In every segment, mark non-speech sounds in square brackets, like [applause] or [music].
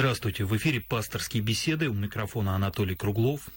Здравствуйте, в эфире пасторские беседы, у микрофона Анатолий Круглов.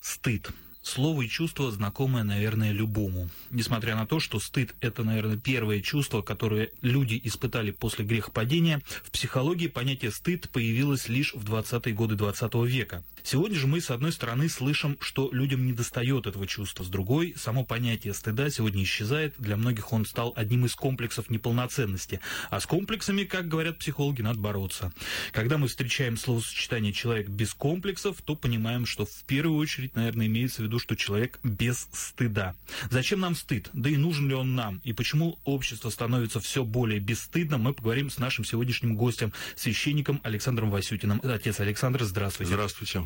Стыд. Слово и чувство знакомое, наверное, любому. Несмотря на то, что стыд – это, наверное, первое чувство, которое люди испытали после грехопадения, в психологии понятие «стыд» появилось лишь в 20-е годы 20 века. Сегодня же мы, с одной стороны, слышим, что людям недостает этого чувства, с другой, само понятие стыда сегодня исчезает, для многих он стал одним из комплексов неполноценности, а с комплексами, как говорят психологи, надо бороться. Когда мы встречаем словосочетание «человек без комплексов», то понимаем, что в первую очередь, наверное, имеется в виду, что человек без стыда. Зачем нам стыд? Да и нужен ли он нам? И почему общество становится все более бесстыдным, мы поговорим с нашим сегодняшним гостем, священником Александром Васютиным. Отец Александр, здравствуйте. Здравствуйте.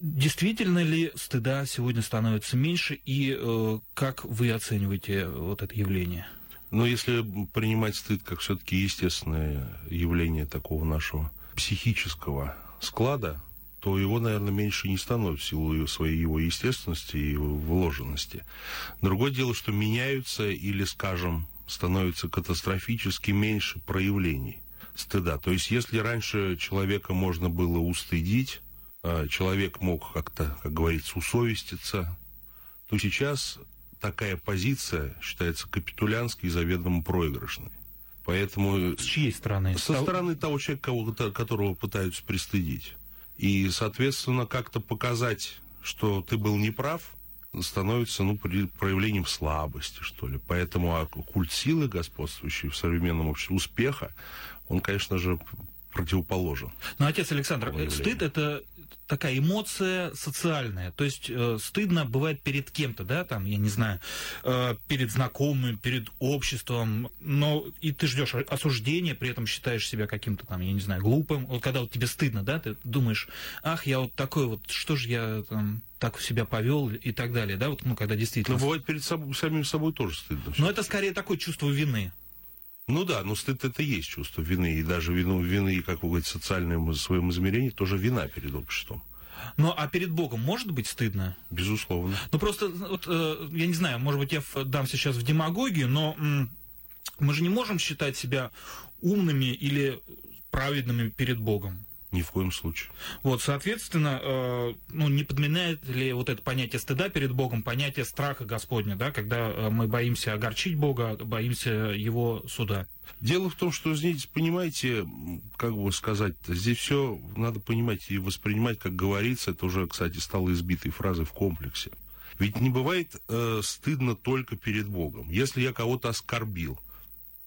Действительно ли стыда сегодня становится меньше, и э, как вы оцениваете вот это явление? Но если принимать стыд как все-таки естественное явление такого нашего психического склада, то его, наверное, меньше не становится в силу своей его естественности и вложенности. Другое дело, что меняются или, скажем, становится катастрофически меньше проявлений стыда. То есть, если раньше человека можно было устыдить, а человек мог как-то, как говорится, усовеститься, то сейчас такая позиция считается капитулянской и заведомо проигрышной. Поэтому... С чьей стороны? Со стороны того человека, которого пытаются пристыдить. И, соответственно, как-то показать, что ты был неправ, становится ну, проявлением слабости, что ли. Поэтому а культ силы, господствующий в современном обществе, успеха, он, конечно же, противоположен. Но, отец Александр, стыд – это такая эмоция социальная. То есть э, стыдно бывает перед кем-то, да, там, я не знаю, э, перед знакомым, перед обществом, но и ты ждешь осуждения, при этом считаешь себя каким-то там, я не знаю, глупым. Вот когда вот тебе стыдно, да, ты думаешь, ах, я вот такой вот, что же я там так себя повел и так далее, да, вот, ну, когда действительно... Но бывает перед собой, самим собой тоже стыдно. Но это скорее такое чувство вины. Ну да, но стыд это есть чувство вины, и даже вину, вины, как вы говорите, социальным своем измерении, тоже вина перед обществом. Ну, а перед Богом может быть стыдно? Безусловно. Ну, просто, вот, э, я не знаю, может быть, я дам сейчас в демагогию, но мы же не можем считать себя умными или праведными перед Богом. Ни в коем случае. Вот, соответственно, э, ну, не подменяет ли вот это понятие стыда перед Богом понятие страха Господня, да, когда э, мы боимся огорчить Бога, боимся Его суда? Дело в том, что здесь, понимаете, как бы сказать здесь все надо понимать и воспринимать, как говорится, это уже, кстати, стало избитой фразой в комплексе. Ведь не бывает э, стыдно только перед Богом. Если я кого-то оскорбил,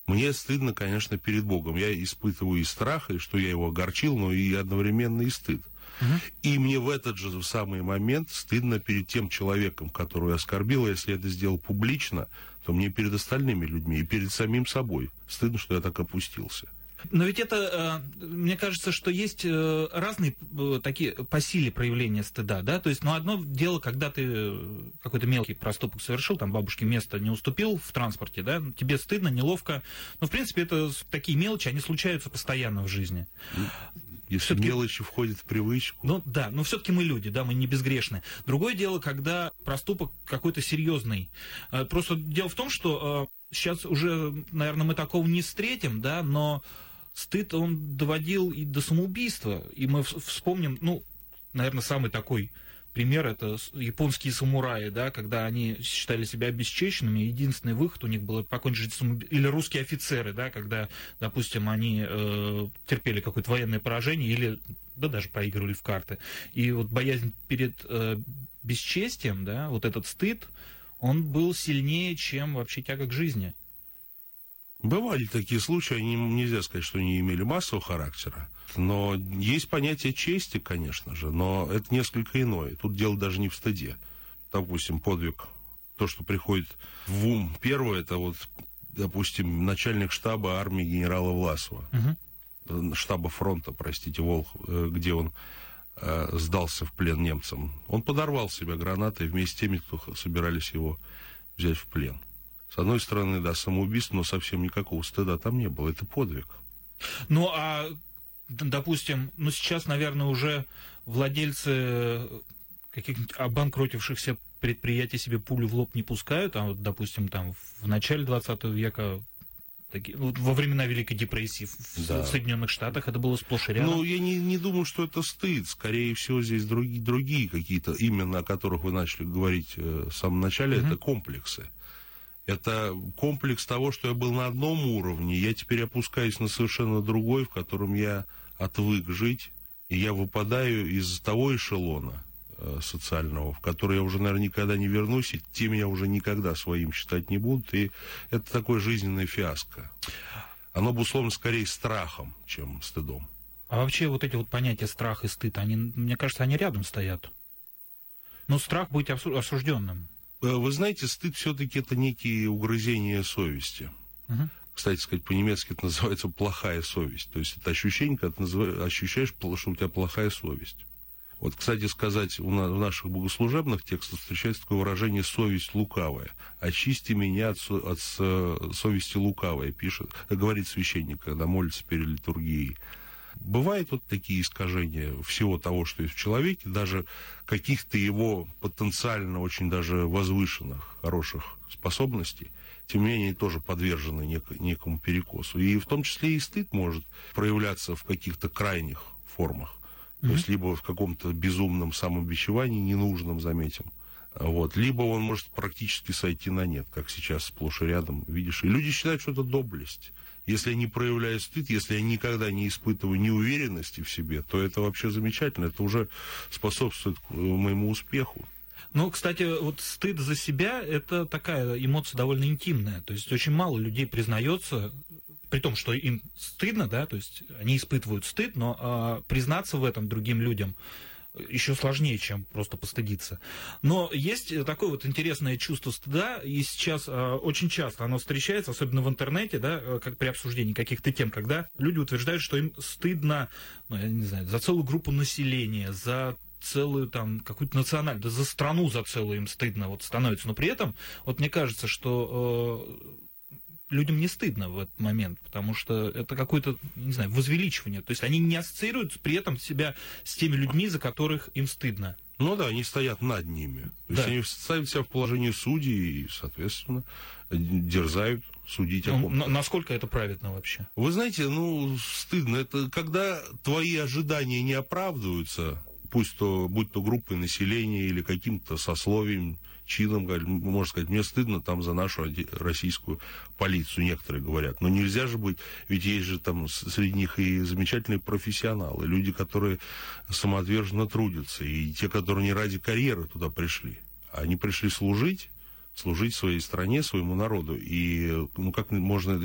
мне стыдно, конечно, перед Богом. Я испытываю и страх, и что я его огорчил, но и одновременно и стыд. Угу. И мне в этот же самый момент стыдно перед тем человеком, которого я оскорбил. Если я это сделал публично, то мне перед остальными людьми и перед самим собой стыдно, что я так опустился. Но ведь это, э, мне кажется, что есть э, разные э, такие по силе проявления стыда, да, то есть, ну, одно дело, когда ты какой-то мелкий проступок совершил, там, бабушке место не уступил в транспорте, да, тебе стыдно, неловко, но, в принципе, это такие мелочи, они случаются постоянно в жизни. Ну, если мелочи входят в привычку. Ну, да, но все-таки мы люди, да, мы не безгрешны. Другое дело, когда проступок какой-то серьезный. Просто дело в том, что сейчас уже, наверное, мы такого не встретим, да, но стыд он доводил и до самоубийства. И мы вспомним, ну, наверное, самый такой пример это японские самураи, да, когда они считали себя обесчещенными, единственный выход у них было покончить самоубийством, или русские офицеры, да, когда, допустим, они э, терпели какое-то военное поражение или да даже проигрывали в карты. И вот боязнь перед э, бесчестием, да, вот этот стыд, он был сильнее, чем вообще тяга к жизни. Бывали такие случаи, они, нельзя сказать, что они имели массового характера. Но есть понятие чести, конечно же, но это несколько иное. Тут дело даже не в стыде. Допустим, подвиг, то, что приходит в ум. Первое, это вот, допустим, начальник штаба армии генерала Власова. Угу. Штаба фронта, простите, Волх, э, где он э, сдался в плен немцам. Он подорвал себя гранатой вместе с теми, кто собирались его взять в плен. С одной стороны, да, самоубийство, но совсем никакого стыда там не было. Это подвиг. Ну, а, допустим, ну, сейчас, наверное, уже владельцы каких-нибудь обанкротившихся предприятий себе пулю в лоб не пускают, а вот, допустим, там в начале 20 века вот во времена Великой депрессии в да. Соединенных Штатах это было сплошь и рядом. Ну, я не, не думаю, что это стыд. Скорее всего, здесь другие, другие какие-то, именно о которых вы начали говорить э, в самом начале, угу. это комплексы. Это комплекс того, что я был на одном уровне, я теперь опускаюсь на совершенно другой, в котором я отвык жить, и я выпадаю из того эшелона, Э, социального, в который я уже, наверное, никогда не вернусь, и те меня уже никогда своим считать не будут. И это такое жизненное фиаско. Оно обусловлено скорее страхом, чем стыдом. А вообще вот эти вот понятия страх и стыд, они, мне кажется, они рядом стоят. Но страх быть осужденным. Э, вы знаете, стыд все-таки это некие угрызения совести. Угу. Кстати сказать, по-немецки это называется плохая совесть. То есть это ощущение, когда ты ощущаешь, что у тебя плохая совесть. Вот, кстати сказать, у нас, в наших богослужебных текстах встречается такое выражение «совесть лукавая». «Очисти меня от, от, от совести лукавой», пишет, говорит священник, когда молится перед литургией. Бывают вот такие искажения всего того, что есть в человеке, даже каких-то его потенциально очень даже возвышенных, хороших способностей, тем не менее, тоже подвержены нек- некому перекосу. И в том числе и стыд может проявляться в каких-то крайних формах. Mm-hmm. То есть либо в каком-то безумном самобичевании, ненужном, заметим. Вот. Либо он может практически сойти на нет, как сейчас сплошь и рядом, видишь. И люди считают, что это доблесть. Если я не проявляю стыд, если я никогда не испытываю неуверенности в себе, то это вообще замечательно. Это уже способствует моему успеху. Ну, кстати, вот стыд за себя – это такая эмоция довольно интимная. То есть очень мало людей признается при том, что им стыдно, да, то есть они испытывают стыд, но а, признаться в этом другим людям еще сложнее, чем просто постыдиться. Но есть такое вот интересное чувство стыда, и сейчас э, очень часто оно встречается, особенно в интернете, да, э, как при обсуждении каких-то тем, когда люди утверждают, что им стыдно, ну, я не знаю, за целую группу населения, за целую там какую-то национальную, да за страну за целую им стыдно вот становится. Но при этом, вот мне кажется, что э, людям не стыдно в этот момент, потому что это какое-то, не знаю, возвеличивание. То есть они не ассоциируют при этом себя с теми людьми, за которых им стыдно. Ну да, они стоят над ними. То есть они ставят себя в положение судей и, соответственно, дерзают судить о ком-то. Насколько это правильно вообще? Вы знаете, ну, стыдно. Это когда твои ожидания не оправдываются, пусть то, будь то группой населения или каким-то сословием, чином, можно сказать, мне стыдно там за нашу российскую полицию, некоторые говорят. Но нельзя же быть, ведь есть же там среди них и замечательные профессионалы, люди, которые самоотверженно трудятся, и те, которые не ради карьеры туда пришли. Они пришли служить, служить своей стране, своему народу. И ну, как можно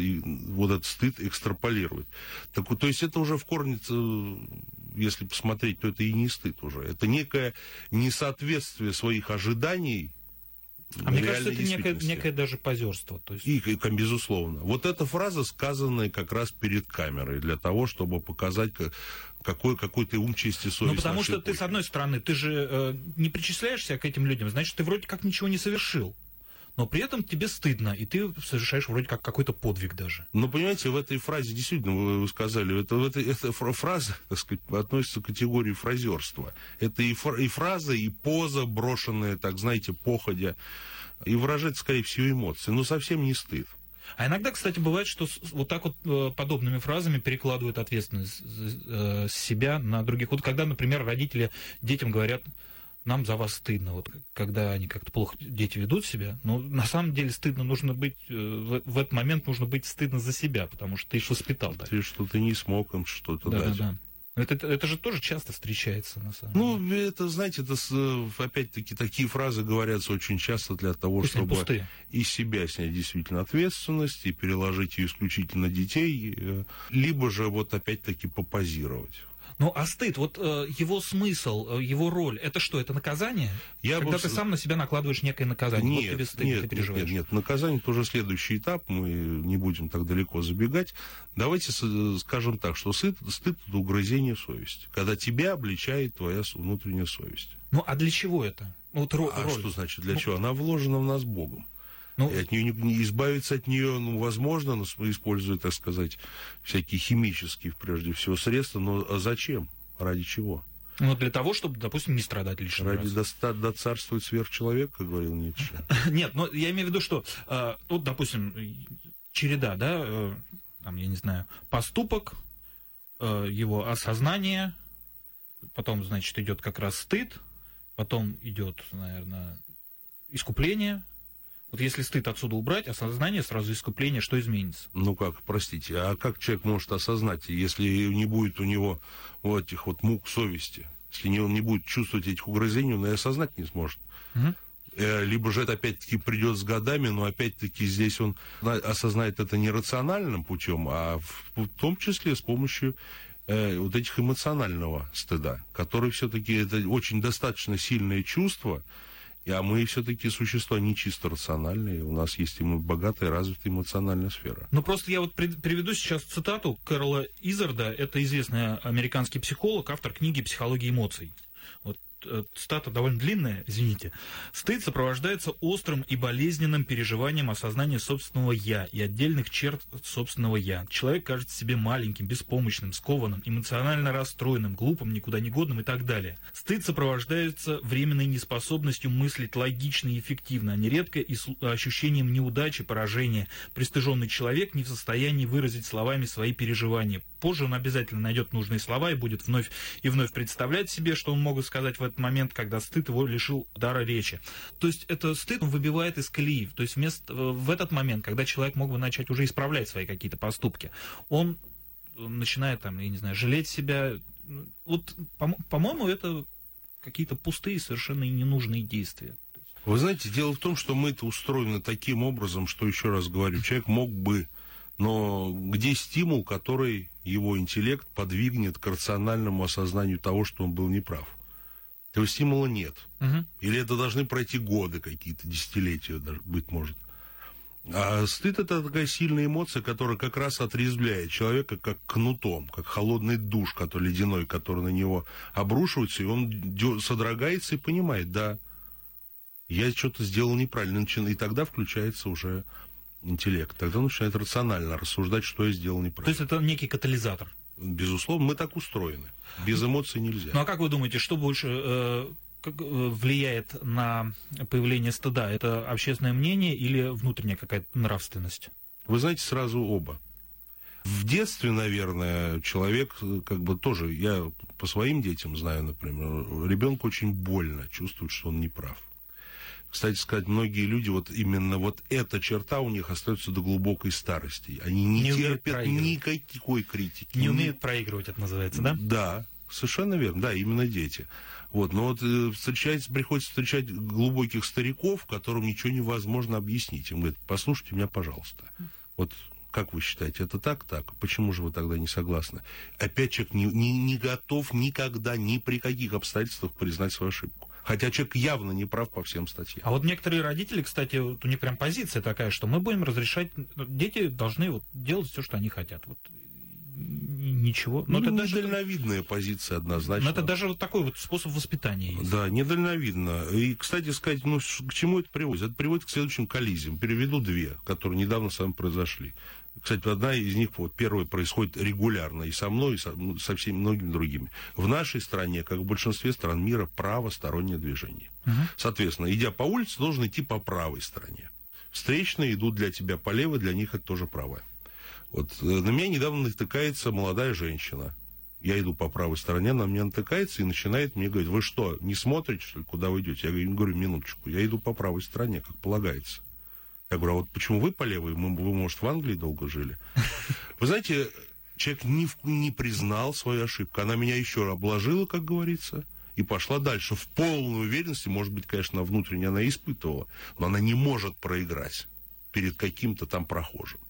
вот этот стыд экстраполировать. Так, то есть это уже в корне, если посмотреть, то это и не стыд уже. Это некое несоответствие своих ожиданий а мне кажется, это некое, некое даже позерство. То есть... И, и, безусловно. Вот эта фраза, сказанная как раз перед камерой, для того, чтобы показать, какой, какой ты ум, честь и совесть. Ну, потому что эпохи. ты, с одной стороны, ты же э, не причисляешься к этим людям, значит, ты вроде как ничего не совершил но при этом тебе стыдно, и ты совершаешь вроде как какой-то подвиг даже. Ну, понимаете, в этой фразе, действительно, вы, вы сказали, это, это, эта фраза, так сказать, относится к категории фразерства. Это и, фр, и фраза, и поза, брошенная, так знаете, походя, и выражает, скорее всего, эмоции, но совсем не стыд. А иногда, кстати, бывает, что вот так вот э, подобными фразами перекладывают ответственность э, с себя на других. Вот когда, например, родители детям говорят, нам за вас стыдно, вот когда они как-то плохо дети ведут себя. Но на самом деле стыдно нужно быть, э, в, в этот момент нужно быть стыдно за себя, потому что ты их воспитал. Так. Ты что-то не смог им что-то да, дать. Да, да. Это, это, это же тоже часто встречается, на самом ну, деле. Ну, это, знаете, это, э, опять-таки, такие фразы говорятся очень часто для того, Пусть чтобы из себя снять действительно ответственность и переложить ее исключительно детей, э, либо же вот опять-таки попозировать. Ну, а стыд, вот э, его смысл, э, его роль, это что, это наказание? Я Когда бы... ты сам на себя накладываешь некое наказание, нет, вот тебе стыд, нет, ты переживаешь. Нет, нет, наказание это уже следующий этап, мы не будем так далеко забегать. Давайте скажем так, что стыд, стыд это угрызение совести, когда тебя обличает твоя внутренняя совесть. Ну, а для чего это? Вот роль. А что значит для ну... чего? Она вложена в нас Богом. Ну, и от нее не, избавиться от нее, ну, возможно, но используя, так сказать, всякие химические, прежде всего, средства, но а зачем? Ради чего? Ну, для того, чтобы, допустим, не страдать лишний Ради раз. Ради до, царствует сверхчеловек, как говорил Ницше. [laughs] Нет, но я имею в виду, что, э, вот, допустим, череда, да, э, там, я не знаю, поступок, э, его осознание, потом, значит, идет как раз стыд, потом идет, наверное, искупление. Вот если стыд отсюда убрать, осознание, сразу искупление, что изменится? Ну как, простите, а как человек может осознать, если не будет у него вот этих вот мук совести? Если он не будет чувствовать этих угрызений, он и осознать не сможет. Угу. Либо же это опять-таки придет с годами, но опять-таки здесь он осознает это не рациональным путем, а в том числе с помощью э, вот этих эмоционального стыда, который все-таки это очень достаточно сильное чувство, а мы все-таки существа не чисто рациональные. У нас есть и богатая, развитая эмоциональная сфера. Ну, просто я вот приведу сейчас цитату Кэрла Изарда. Это известный американский психолог, автор книги «Психология эмоций». Вот Э, стата довольно длинная, извините. Стыд сопровождается острым и болезненным переживанием осознания собственного «я» и отдельных черт собственного «я». Человек кажется себе маленьким, беспомощным, скованным, эмоционально расстроенным, глупым, никуда не годным и так далее. Стыд сопровождается временной неспособностью мыслить логично и эффективно, а нередко и ощущением неудачи, поражения. Пристыженный человек не в состоянии выразить словами свои переживания. Позже он обязательно найдет нужные слова и будет вновь и вновь представлять себе, что он мог сказать в этот момент, когда стыд его лишил дара речи. То есть это стыд выбивает из колеи. То есть вместо, э, в этот момент, когда человек мог бы начать уже исправлять свои какие-то поступки, он начинает там, я не знаю, жалеть себя. Вот, по-моему, это какие-то пустые, совершенно ненужные действия. Вы знаете, дело в том, что мы это устроены таким образом, что, еще раз говорю, человек мог бы, но где стимул, который его интеллект подвигнет к рациональному осознанию того, что он был неправ? Этого стимула нет. Угу. Или это должны пройти годы какие-то, десятилетия, даже, быть может. А стыд это такая сильная эмоция, которая как раз отрезвляет человека как кнутом, как холодный душ, который ледяной, который на него обрушивается, и он содрогается и понимает, да, я что-то сделал неправильно, и тогда включается уже интеллект. Тогда он начинает рационально рассуждать, что я сделал неправильно. То есть это некий катализатор? Безусловно, мы так устроены. Без эмоций нельзя. Ну а как вы думаете, что больше э, как, э, влияет на появление стыда? Это общественное мнение или внутренняя какая-то нравственность? Вы знаете, сразу оба. В детстве, наверное, человек э, как бы тоже, я по своим детям знаю, например, ребенку очень больно чувствует, что он не прав. Кстати сказать, многие люди, вот именно вот эта черта у них остается до глубокой старости. Они не, не терпят никакой критики. Не умеют проигрывать, это называется, да? Да, совершенно верно. Да, именно дети. Вот, но вот э, встречается, приходится встречать глубоких стариков, которым ничего невозможно объяснить. Им говорят, послушайте меня, пожалуйста. Вот как вы считаете, это так, так? Почему же вы тогда не согласны? Опять человек не, не, не готов никогда, ни при каких обстоятельствах признать свою ошибку. Хотя человек явно не прав по всем статьям. А вот некоторые родители, кстати, вот у них прям позиция такая, что мы будем разрешать, дети должны вот делать все, что они хотят. Вот ничего. Но ну, это недальновидная даже... позиция однозначно. Но это даже вот такой вот способ воспитания есть. Да, недальновидно. И, кстати сказать, ну, к чему это приводит? Это приводит к следующим коллизиям. Переведу две, которые недавно с вами произошли. Кстати, одна из них, вот первая, происходит регулярно и со мной, и со, ну, со всеми многими другими. В нашей стране, как в большинстве стран мира, правостороннее движение. Угу. Соответственно, идя по улице, должен идти по правой стороне. Встречные идут для тебя по левой, для них это тоже правая. Вот э, на меня недавно натыкается молодая женщина. Я иду по правой стороне, она меня натыкается и начинает мне говорить, вы что, не смотрите, что ли, куда вы идете? Я говорю, минуточку, я иду по правой стороне, как полагается. Я говорю, а вот почему вы по левой? Мы, вы, может, в Англии долго жили? [laughs] Вы знаете, человек не, не признал свою ошибку. Она меня еще обложила, как говорится, и пошла дальше. В полной уверенности, может быть, конечно, внутренне она испытывала, но она не может проиграть перед каким-то там прохожим.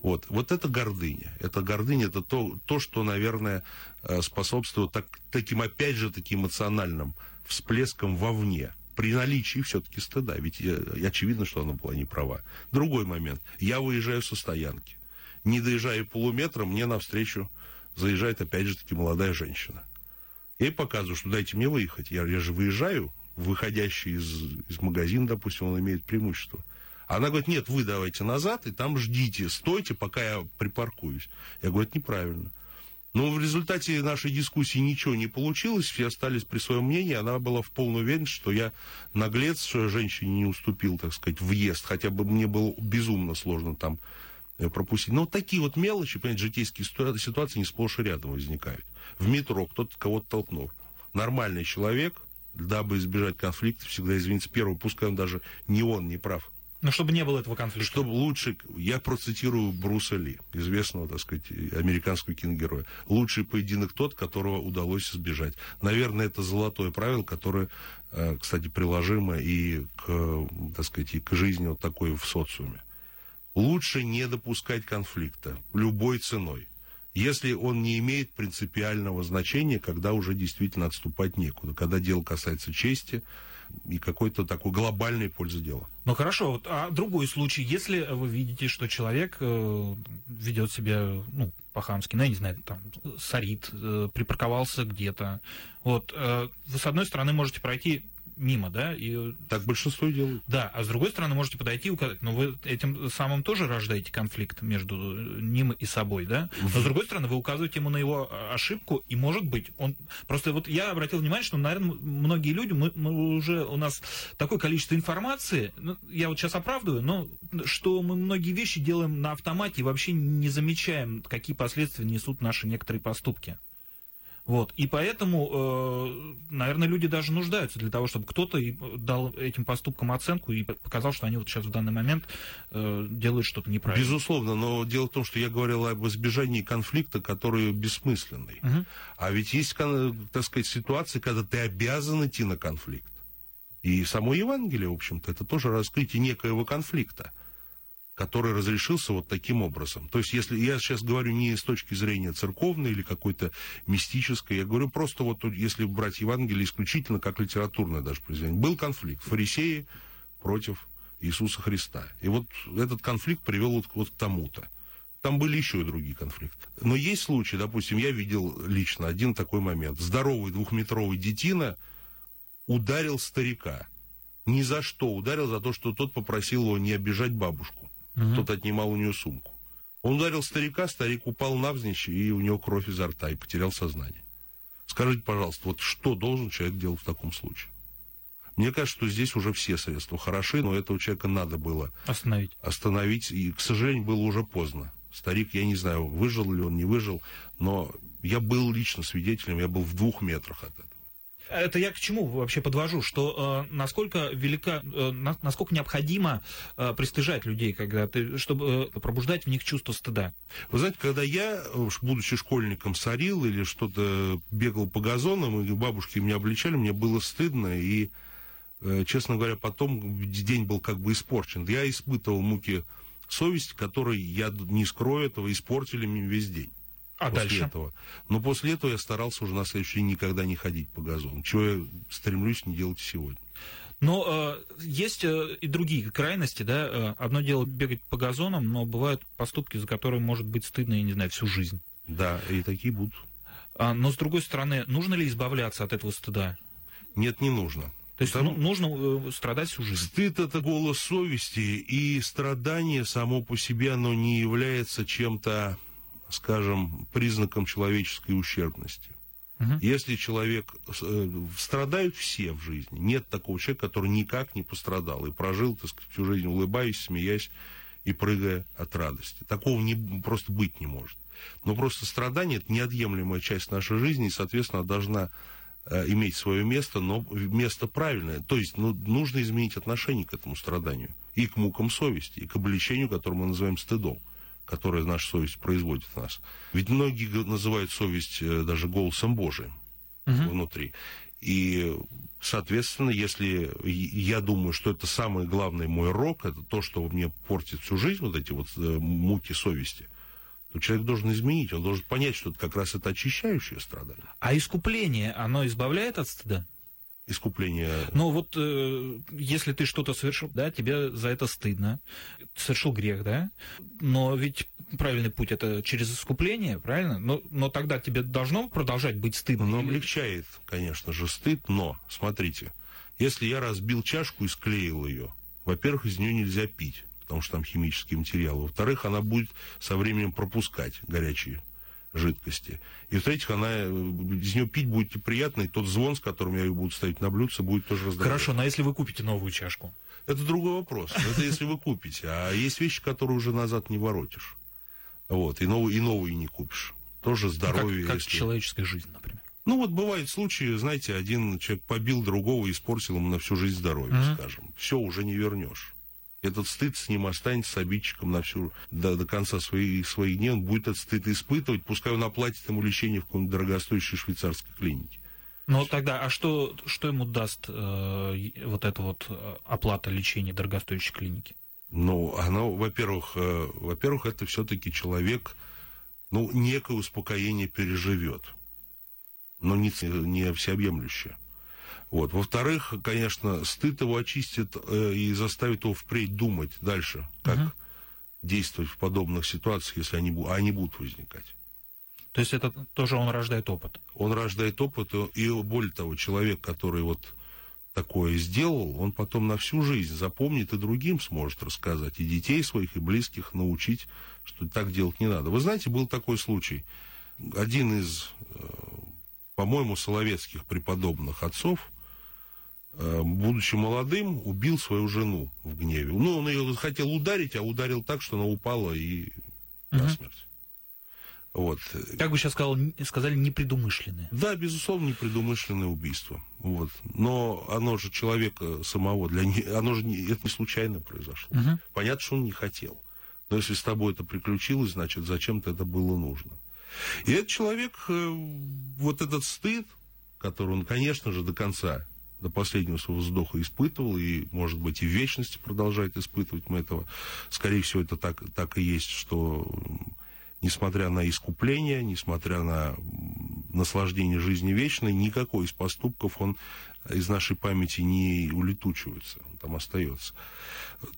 Вот, вот это гордыня. Это гордыня, это то, то что, наверное, э, способствует так, таким, опять же, таким эмоциональным всплескам вовне при наличии все-таки стыда, ведь очевидно, что она была не права. Другой момент. Я выезжаю со стоянки. Не доезжая полуметра, мне навстречу заезжает опять же таки молодая женщина. Я ей показываю, что дайте мне выехать. Я, я же выезжаю, выходящий из, из магазина, допустим, он имеет преимущество. Она говорит, нет, вы давайте назад и там ждите, стойте, пока я припаркуюсь. Я говорю, это неправильно. Но в результате нашей дискуссии ничего не получилось, все остались при своем мнении, она была в полной уверенности, что я наглец, что я женщине не уступил, так сказать, въезд, хотя бы мне было безумно сложно там э, пропустить. Но вот такие вот мелочи, понимаете, житейские ситуации не сплошь и рядом возникают. В метро кто-то кого-то толкнул. Нормальный человек, дабы избежать конфликта, всегда извинится первый, пускай он даже не он не прав. Но чтобы не было этого конфликта. Чтобы лучше, я процитирую Бруса Ли, известного, так сказать, американского киногероя. Лучший поединок тот, которого удалось избежать. Наверное, это золотое правило, которое, э, кстати, приложимо и к, так сказать, и к жизни вот такой в социуме. Лучше не допускать конфликта любой ценой если он не имеет принципиального значения, когда уже действительно отступать некуда, когда дело касается чести, и какой-то такой глобальной пользы дела. Ну хорошо, вот, а другой случай, если вы видите, что человек э, ведет себя ну, по-хамски, ну, я не знаю, там, сорит, э, припарковался где-то, вот, э, вы с одной стороны можете пройти мимо, да? И... Так большинство делают. Да, а с другой стороны можете подойти и указать, но вы этим самым тоже рождаете конфликт между ним и собой, да? Но с другой стороны вы указываете ему на его ошибку, и может быть он... Просто вот я обратил внимание, что, наверное, многие люди, мы, мы уже, у нас такое количество информации, ну, я вот сейчас оправдываю, но что мы многие вещи делаем на автомате и вообще не замечаем, какие последствия несут наши некоторые поступки. Вот. И поэтому, э, наверное, люди даже нуждаются для того, чтобы кто-то дал этим поступкам оценку и показал, что они вот сейчас в данный момент э, делают что-то неправильно. Безусловно, но дело в том, что я говорил об избежании конфликта, который бессмысленный. Угу. А ведь есть, так сказать, ситуации, когда ты обязан идти на конфликт. И само Евангелие, в общем-то, это тоже раскрытие некоего конфликта который разрешился вот таким образом. То есть, если я сейчас говорю не с точки зрения церковной или какой-то мистической, я говорю просто вот, если брать Евангелие исключительно как литературное даже произведение. Был конфликт фарисеи против Иисуса Христа. И вот этот конфликт привел вот, вот к тому-то. Там были еще и другие конфликты. Но есть случаи, допустим, я видел лично один такой момент. Здоровый двухметровый детина ударил старика. Ни за что ударил, за то, что тот попросил его не обижать бабушку. Угу. Тот отнимал у нее сумку. Он ударил старика, старик упал навзничь, и у него кровь изо рта, и потерял сознание. Скажите, пожалуйста, вот что должен человек делать в таком случае? Мне кажется, что здесь уже все средства хороши, но этого человека надо было остановить. Остановить, и, к сожалению, было уже поздно. Старик, я не знаю, выжил ли он, не выжил, но я был лично свидетелем, я был в двух метрах от этого. Это я к чему вообще подвожу, что э, насколько велика, э, на, насколько необходимо э, пристыжать людей, когда ты, чтобы э, пробуждать в них чувство стыда. Вы знаете, когда я, будучи школьником, сорил или что-то бегал по газонам, и бабушки меня обличали, мне было стыдно, и, э, честно говоря, потом день был как бы испорчен. Я испытывал муки совести, которые, я не скрою этого, испортили мне весь день. А после дальше? этого. Но после этого я старался уже на следующий день никогда не ходить по газону. Чего я стремлюсь не делать сегодня. Но э, есть э, и другие крайности, да. Э, одно дело бегать по газонам, но бывают поступки, за которые может быть стыдно, я не знаю, всю жизнь. Да, и такие будут. А, но с другой стороны, нужно ли избавляться от этого стыда? Нет, не нужно. То есть Потому... ну, нужно э, страдать всю жизнь. Стыд это голос совести, и страдание само по себе оно не является чем-то скажем, признаком человеческой ущербности. Угу. Если человек... Э, страдают все в жизни. Нет такого человека, который никак не пострадал и прожил, так сказать, всю жизнь улыбаясь, смеясь и прыгая от радости. Такого не, просто быть не может. Но просто страдание – это неотъемлемая часть нашей жизни, и, соответственно, должна э, иметь свое место, но место правильное. То есть ну, нужно изменить отношение к этому страданию. И к мукам совести, и к обличению, которое мы называем стыдом которое наша совесть производит в нас. Ведь многие называют совесть э, даже голосом Божиим угу. внутри. И, соответственно, если я думаю, что это самый главный мой рок, это то, что мне портит всю жизнь, вот эти вот э, муки совести, то человек должен изменить, он должен понять, что это как раз это очищающее страдание. А искупление, оно избавляет от стыда? Искупление. Ну вот э, если ты что-то совершил, да, тебе за это стыдно, совершил грех, да, но ведь правильный путь это через искупление, правильно? Но, но тогда тебе должно продолжать быть стыдно. Но облегчает, конечно же, стыд, но смотрите, если я разбил чашку и склеил ее, во-первых, из нее нельзя пить, потому что там химический материал. Во-вторых, она будет со временем пропускать горячие жидкости. И в-третьих, она, э, из нее пить будет неприятно, и тот звон, с которым я ее буду ставить на блюдце, будет тоже раздражать. Хорошо, но если вы купите новую чашку? Это другой вопрос. Это если вы купите. А есть вещи, которые уже назад не воротишь. Вот, и новые, и новые не купишь. Тоже здоровье. Ну, как, как если... человеческая жизнь, например. Ну, вот бывают случаи, знаете, один человек побил другого и испортил ему на всю жизнь здоровье, mm-hmm. скажем. Все, уже не вернешь. Этот стыд с ним останется с обидчиком на всю, до, до конца своих, своих дней. Он будет этот стыд испытывать, пускай он оплатит ему лечение в какой-нибудь дорогостоящей швейцарской клинике. Ну тогда, а что, что ему даст э, вот эта вот э, оплата лечения дорогостоящей клиники? Ну, оно, во-первых, э, во-первых, это все-таки человек, ну, некое успокоение переживет, но не, не всеобъемлющее. Вот. Во-вторых, конечно, стыд его очистит э, и заставит его впредь думать дальше, как угу. действовать в подобных ситуациях, если они, они будут возникать. То есть это тоже он рождает опыт? Он рождает опыт, и более того, человек, который вот такое сделал, он потом на всю жизнь запомнит и другим сможет рассказать, и детей своих, и близких научить, что так делать не надо. Вы знаете, был такой случай. Один из, э, по-моему, соловецких преподобных отцов, будучи молодым, убил свою жену в гневе. Ну, он ее хотел ударить, а ударил так, что она упала и угу. насмерть. Вот. Как бы сейчас сказал, сказали, непредумышленное. Да, безусловно, непредумышленное убийство. Вот. Но оно же человека самого, для не, оно же не, это не случайно произошло. Угу. Понятно, что он не хотел. Но если с тобой это приключилось, значит, зачем-то это было нужно. И этот человек, э, вот этот стыд, который он, конечно же, до конца, до последнего своего вздоха испытывал, и, может быть, и в вечности продолжает испытывать мы этого. Скорее всего, это так, так и есть, что несмотря на искупление, несмотря на наслаждение жизни вечной, никакой из поступков он из нашей памяти не улетучивается, он там остается.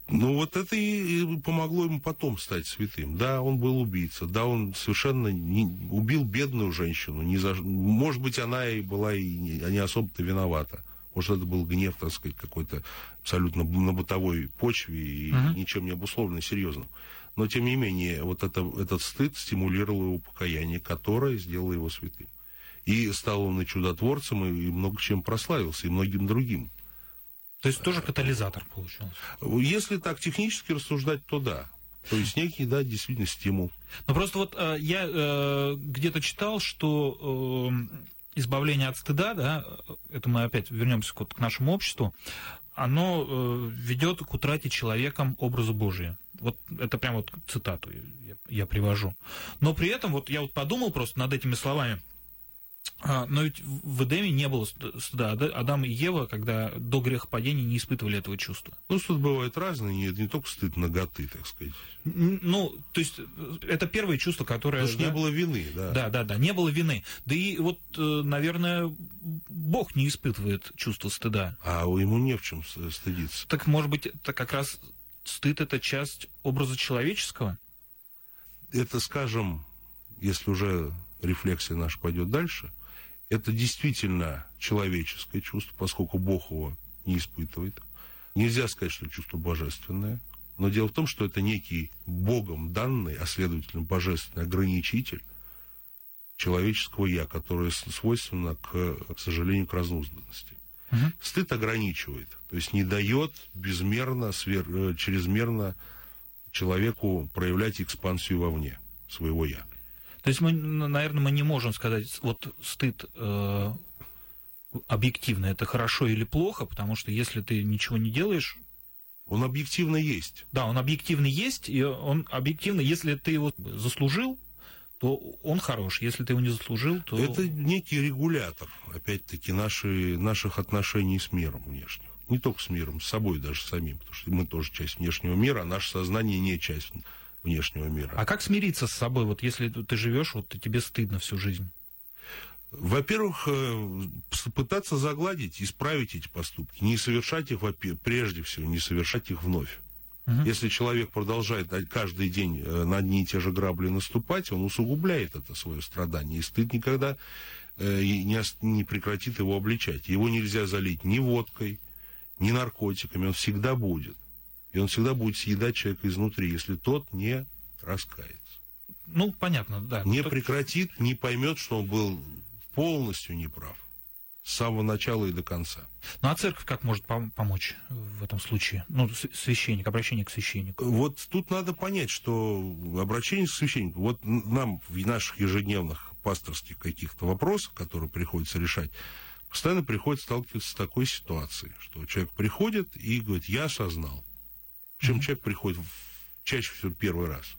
Ну вот это и помогло ему потом стать святым. Да, он был убийца, да, он совершенно не, убил бедную женщину. Не за, может быть, она и была и не, не особо-то виновата. Может, это был гнев, так сказать, какой-то абсолютно на бытовой почве и uh-huh. ничем не обусловленный серьезно. Но, тем не менее, вот это, этот стыд стимулировал его покаяние, которое сделало его святым. И стал он и чудотворцем, и много чем прославился, и многим другим. То есть тоже катализатор получился? Если так технически рассуждать, то да. То есть некий, да, действительно стимул. Ну просто вот э, я э, где-то читал, что э, избавление от стыда, да, это мы опять вернемся к, к нашему обществу, оно э, ведет к утрате человеком образа Божия. Вот это прям вот цитату я, я привожу. Но при этом вот я вот подумал просто над этими словами. А, но ведь в Эдеме не было стыда. Адам и Ева, когда до грехопадения, не испытывали этого чувства. Ну, стыд бывает разный, не, не только стыд наготы, так сказать. Ну, то есть, это первое чувство, которое... Потому что да, не было вины, да. Да, да, да, не было вины. Да и вот, э, наверное, Бог не испытывает чувство стыда. А ему не в чем стыдиться. Так, может быть, это как раз стыд – это часть образа человеческого? Это, скажем, если уже рефлексия наша пойдет дальше, это действительно человеческое чувство, поскольку Бог его не испытывает. Нельзя сказать, что чувство божественное, но дело в том, что это некий Богом данный, а следовательно божественный ограничитель человеческого «я», которое свойственно, к, к сожалению, к разнузданности. Угу. Стыд ограничивает, то есть не дает безмерно, свер... Э, чрезмерно человеку проявлять экспансию вовне своего «я». То есть мы, наверное, мы не можем сказать, вот стыд э, объективно это хорошо или плохо, потому что если ты ничего не делаешь, он объективно есть. Да, он объективно есть, и он объективно, если ты его заслужил, то он хорош. Если ты его не заслужил, то... Это некий регулятор, опять-таки, наши, наших отношений с миром внешним. Не только с миром, с собой даже самим, потому что мы тоже часть внешнего мира, а наше сознание не часть внешнего мира. А как смириться с собой, вот если ты живешь, вот тебе стыдно всю жизнь? Во-первых, э, пытаться загладить, исправить эти поступки, не совершать их, прежде всего, не совершать их вновь. Угу. Если человек продолжает каждый день э, на одни и те же грабли наступать, он усугубляет это свое страдание. И стыд никогда э, не прекратит его обличать. Его нельзя залить ни водкой, ни наркотиками. Он всегда будет. И он всегда будет съедать человека изнутри, если тот не раскается. Ну, понятно, да. Не прекратит, не поймет, что он был полностью неправ с самого начала и до конца. Ну а церковь как может пом- помочь в этом случае? Ну, священник, обращение к священнику. Вот тут надо понять, что обращение к священнику, вот нам в наших ежедневных пасторских каких-то вопросах, которые приходится решать, постоянно приходится сталкиваться с такой ситуацией, что человек приходит и говорит, я осознал. Mm-hmm. человек приходит чаще всего первый раз.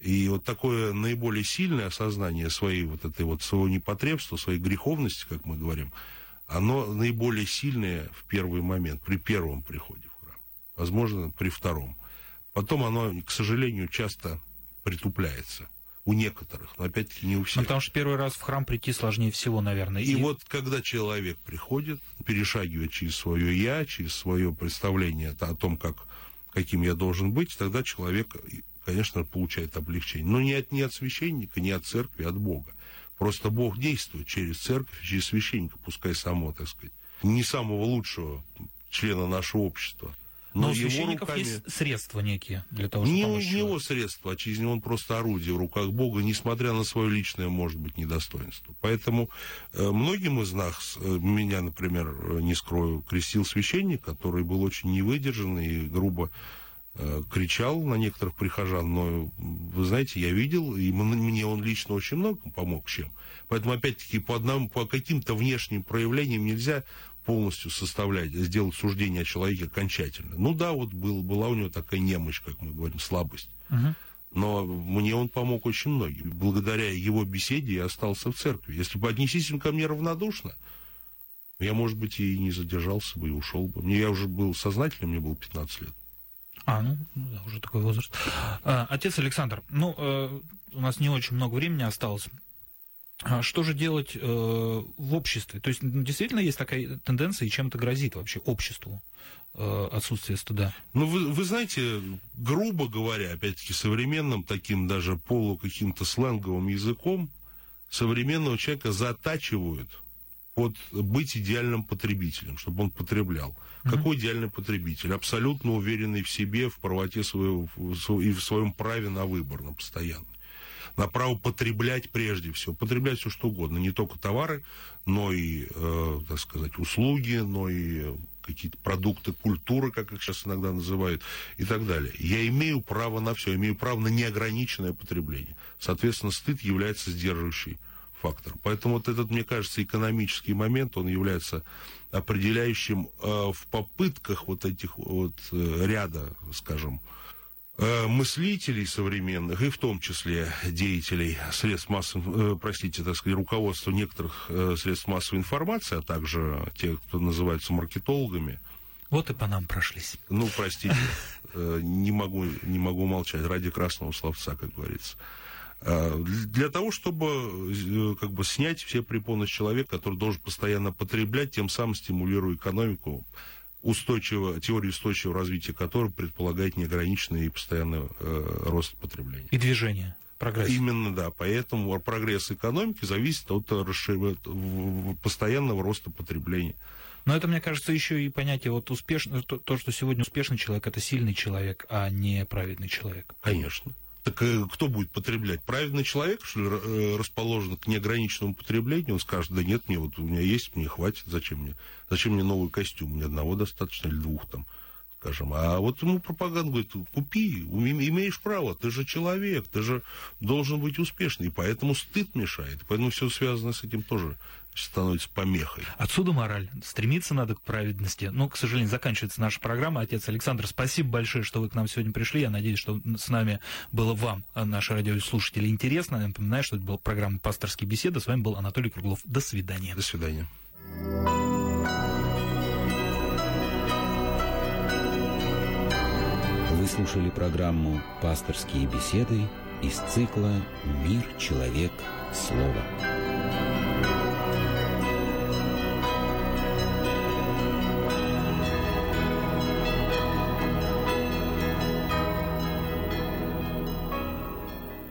И вот такое наиболее сильное осознание своей вот этой вот своего непотребства, своей греховности, как мы говорим, оно наиболее сильное в первый момент, при первом приходе в храм. Возможно, при втором. Потом оно, к сожалению, часто притупляется у некоторых, но опять-таки не у всех. Ну, потому что первый раз в храм прийти сложнее всего, наверное. И, и вот когда человек приходит, перешагивает через свое я, через свое представление о том, как, каким я должен быть, тогда человек конечно, получает облегчение. Но не от, не от священника, не от церкви, а от Бога. Просто Бог действует через церковь, через священника, пускай само, так сказать, не самого лучшего члена нашего общества. Но, Но у священников руками... есть средства некие для того, чтобы не, помочь Не его средства, очевидно, он просто орудие в руках Бога, несмотря на свое личное, может быть, недостоинство. Поэтому э, многим из нас, э, меня, например, э, не скрою, крестил священник, который был очень невыдержанный и грубо Э, кричал на некоторых прихожан, но, вы знаете, я видел, и мне он лично очень много помог чем. Поэтому, опять-таки, по, одному, по каким-то внешним проявлениям нельзя полностью составлять, сделать суждение о человеке окончательно. Ну да, вот был, была у него такая немощь, как мы говорим, слабость. uh Но мне он помог очень многим. Благодаря его беседе я остался в церкви. Если бы отнесись ко мне равнодушно, я, может быть, и не задержался бы, и ушел бы. Мне я уже был сознательным, мне было 15 лет. А, ну, да, уже такой возраст. А, отец Александр, ну, э, у нас не очень много времени осталось. А что же делать э, в обществе? То есть действительно есть такая тенденция, и чем это грозит вообще обществу э, отсутствие стыда? Ну, вы, вы знаете, грубо говоря, опять-таки современным таким даже полу каким-то сленговым языком, современного человека затачивают под быть идеальным потребителем, чтобы он потреблял. Mm-hmm. Какой идеальный потребитель? Абсолютно уверенный в себе, в правоте своего, и в своем праве на выбор, на постоянный. На право потреблять прежде всего. Потреблять все что угодно. Не только товары, но и, э, так сказать, услуги, но и какие-то продукты культуры, как их сейчас иногда называют, и так далее. Я имею право на все, имею право на неограниченное потребление. Соответственно, стыд является сдерживающей фактор. Поэтому вот этот, мне кажется, экономический момент, он является определяющим э, в попытках вот этих вот э, ряда, скажем, мыслителей современных, и в том числе деятелей средств массовой, э, простите, так сказать, руководства некоторых э, средств массовой информации, а также тех, кто называется маркетологами. Вот и по нам прошлись. Ну, простите, э, не могу, не могу молчать ради красного словца, как говорится. Для того, чтобы э, как бы, снять все препоны с человека, который должен постоянно потреблять, тем самым стимулируя экономику, устойчивого, теория устойчивого развития которой предполагает неограниченный и постоянный э, рост потребления. И движение. Прогресс. Именно, да. Поэтому прогресс экономики зависит от расшир... постоянного роста потребления. Но это, мне кажется, еще и понятие вот успешно, то, то, что сегодня успешный человек, это сильный человек, а не праведный человек. Конечно. Так э, кто будет потреблять? Правильный человек, что ли, э, расположен к неограниченному потреблению? Он скажет, да нет, мне вот у меня есть, мне хватит, зачем мне? Зачем мне новый костюм? Мне одного достаточно или двух там, скажем. А вот ему пропаганда говорит, купи, имеешь право, ты же человек, ты же должен быть успешный. И поэтому стыд мешает. Поэтому все связано с этим тоже становится помехой. Отсюда мораль. Стремиться надо к праведности. Но, к сожалению, заканчивается наша программа. Отец Александр, спасибо большое, что вы к нам сегодня пришли. Я надеюсь, что с нами было вам, наши радиослушатели, интересно. Я напоминаю, что это была программа «Пасторские беседы». С вами был Анатолий Круглов. До свидания. До свидания. Вы слушали программу «Пасторские беседы» из цикла «Мир, человек, слово».